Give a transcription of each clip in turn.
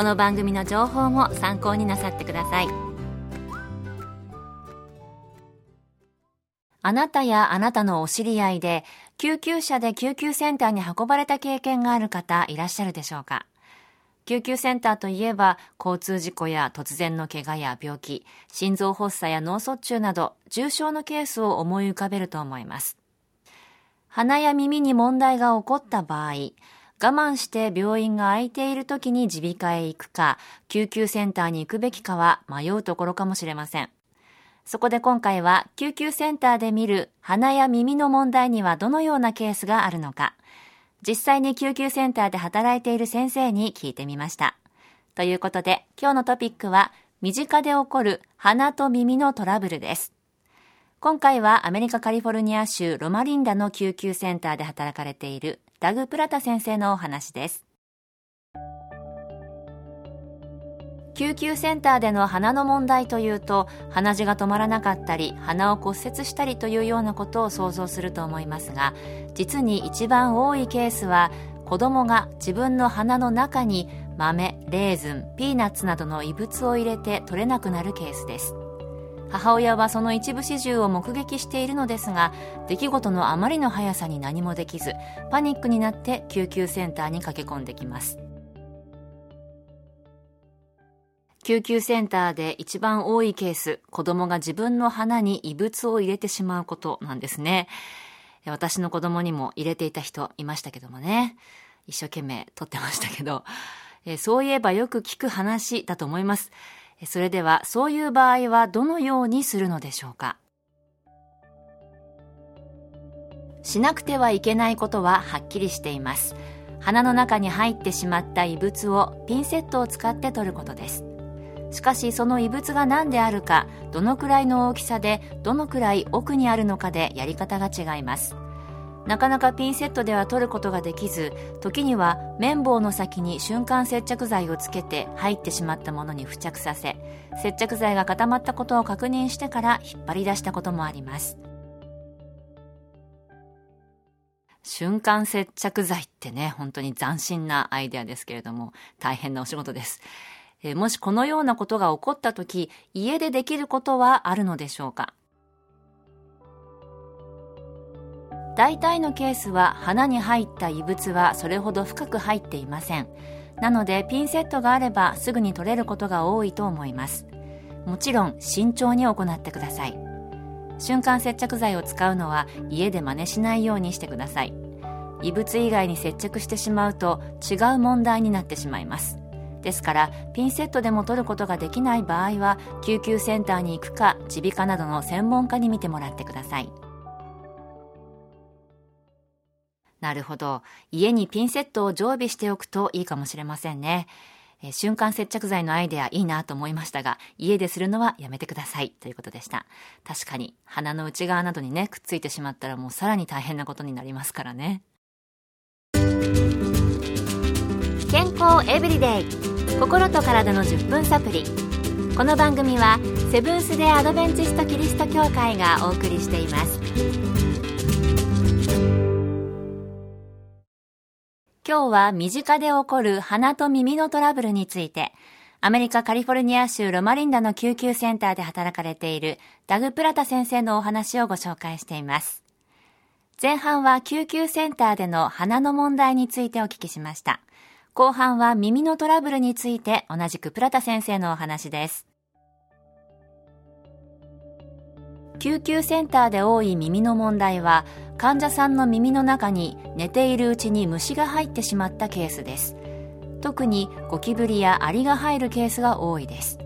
この番組の情報も参考になさってください。あなたやあなたのお知り合いで救急車で救急センターに運ばれた経験がある方いらっしゃるでしょうか？救急センターといえば交通事故や突然の怪我や病気心臓発作や脳卒中など重症のケースを思い浮かべると思います。鼻や耳に問題が起こった場合我慢して病院が空いている時に耳鼻科へ行くか、救急センターに行くべきかは迷うところかもしれません。そこで今回は救急センターで見る鼻や耳の問題にはどのようなケースがあるのか、実際に救急センターで働いている先生に聞いてみました。ということで今日のトピックは身近で起こる鼻と耳のトラブルです。今回はアメリカカリフォルニア州ロマリンダの救急センターで働かれているダグ・プラタ先生のお話です。救急センターでの鼻の問題というと鼻血が止まらなかったり鼻を骨折したりというようなことを想像すると思いますが実に一番多いケースは子供が自分の鼻の中に豆レーズンピーナッツなどの異物を入れて取れなくなるケースです母親はその一部始終を目撃しているのですが出来事のあまりの速さに何もできずパニックになって救急センターに駆け込んできます。救急センターで一番多いケース子供が自分の鼻に異物を入れてしまうことなんですね。私の子供にも入れていた人いましたけどもね。一生懸命撮ってましたけど。そういえばよく聞く話だと思います。それではそういう場合はどのようにするのでしょうか？しなくてはいけないことははっきりしています。鼻の中に入ってしまった異物をピンセットを使って取ることです。しかしその異物が何であるかどのくらいの大きさでどのくらい奥にあるのかでやり方が違います。なかなかピンセットでは取ることができず時には綿棒の先に瞬間接着剤をつけて入ってしまったものに付着させ接着剤が固まったことを確認してから引っ張り出したこともあります。瞬間接着剤ってね本当に斬新なアイデアですけれども大変なお仕事です。えもしこのようなことが起こった時家でできることはあるのでしょうか？大体のケースは鼻に入った異物はそれほど深く入っていません。なのでピンセットがあればすぐに取れることが多いと思います。もちろん慎重に行ってください。瞬間接着剤を使うのは家で真似しないようにしてください。異物以外に接着してしまうと違う問題になってしまいます。ですからピンセットでも取ることができない場合は救急センターに行くか耳鼻科などの専門家に見てもらってください。なるほど。家にピンセットを常備しておくといいかもしれませんね。え瞬間接着剤のアイデアいいなと思いましたが、家でするのはやめてくださいということでした。確かに、鼻の内側などにね、くっついてしまったらもうさらに大変なことになりますからね。健康エブリデイ心と体の10分サプリこの番組はセブンス・デ・アドベンチスト・キリスト教会がお送りしています今日は身近で起こる鼻と耳のトラブルについて、アメリカカリフォルニア州ロマリンダの救急センターで働かれているダグ・プラタ先生のお話をご紹介しています。前半は救急センターでの鼻の問題についてお聞きしました。後半は耳のトラブルについて同じくプラタ先生のお話です。救急センターで多い耳の問題は患者さんの耳の中に寝ているうちに虫が入ってしまったケースです。特にゴキブリやアリが入るケースが多いです。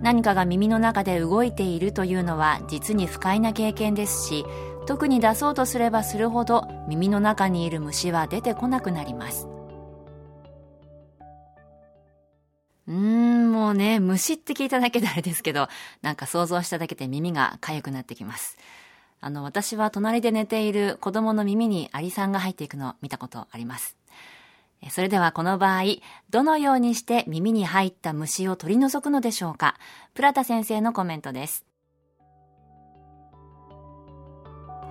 何かが耳の中で動いているというのは実に不快な経験ですし特に出そうとすればするほど耳の中にいる虫は出てこなくなります。うーん、もうね、虫って聞いただけであれですけど、なんか想像しただけで耳が痒くなってきます。あの、私は隣で寝ている子供の耳にアリさんが入っていくのを見たことあります。それではこの場合、どのようにして耳に入った虫を取り除くのでしょうか？プラタ先生のコメントです。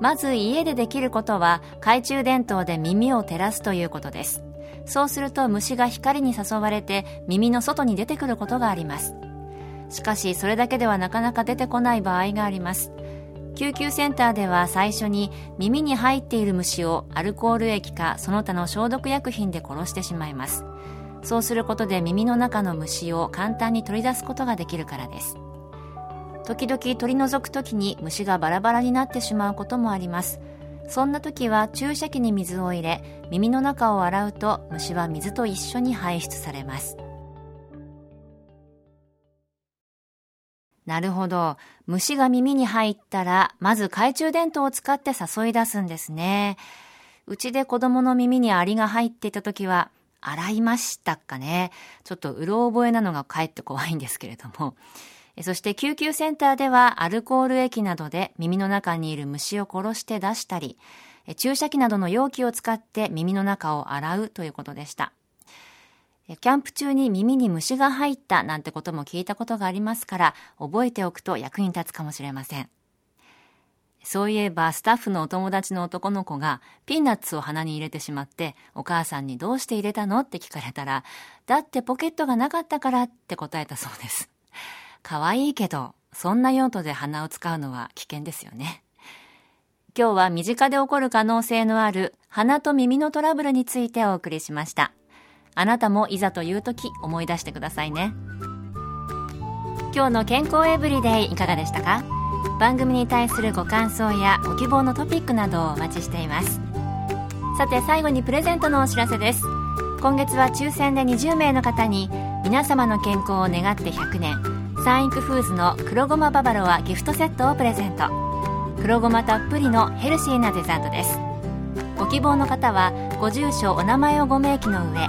まず家でできることは懐中電灯で耳を照らすということです。そうすると虫が光に誘われて耳の外に出てくることがあります。しかしそれだけではなかなか出てこない場合があります。救急センターでは最初に耳に入っている虫をアルコール液かその他の消毒薬品で殺してしまいます。そうすることで耳の中の虫を簡単に取り出すことができるからです。時々取り除く時に虫がバラバラになってしまうこともあります。そんな時は注射器に水を入れ耳の中を洗うと虫は水と一緒に排出されます。なるほど。虫が耳に入ったら、まず懐中電灯を使って誘い出すんですね。うちで子供の耳にアリが入っていた時は、洗いましたかね。ちょっとうろ覚えなのがかえって怖いんですけれども。そして救急センターではアルコール液などで耳の中にいる虫を殺して出したり、注射器などの容器を使って耳の中を洗うということでした。キャンプ中に耳に虫が入ったなんてことも聞いたことがありますから覚えておくと役に立つかもしれません。そういえばスタッフのお友達の男の子がピーナッツを鼻に入れてしまってお母さんにどうして入れたのって聞かれたらだってポケットがなかったからって答えたそうです。可愛いけどそんな用途で鼻を使うのは危険ですよね。今日は身近で起こる可能性のある鼻と耳のトラブルについてお送りしました。あなたもいざという時思い出してくださいね。今日の健康エブリデイいかがでしたか？番組に対するご感想やご希望のトピックなどをお待ちしています。さて最後にプレゼントのお知らせです。今月は抽選で20名の方に皆様の健康を願って100年サンイクフーズの黒ごまババロアギフトセットをプレゼント。黒ごまたっぷりのヘルシーなデザートです。ご希望の方はご住所お名前をご明記の上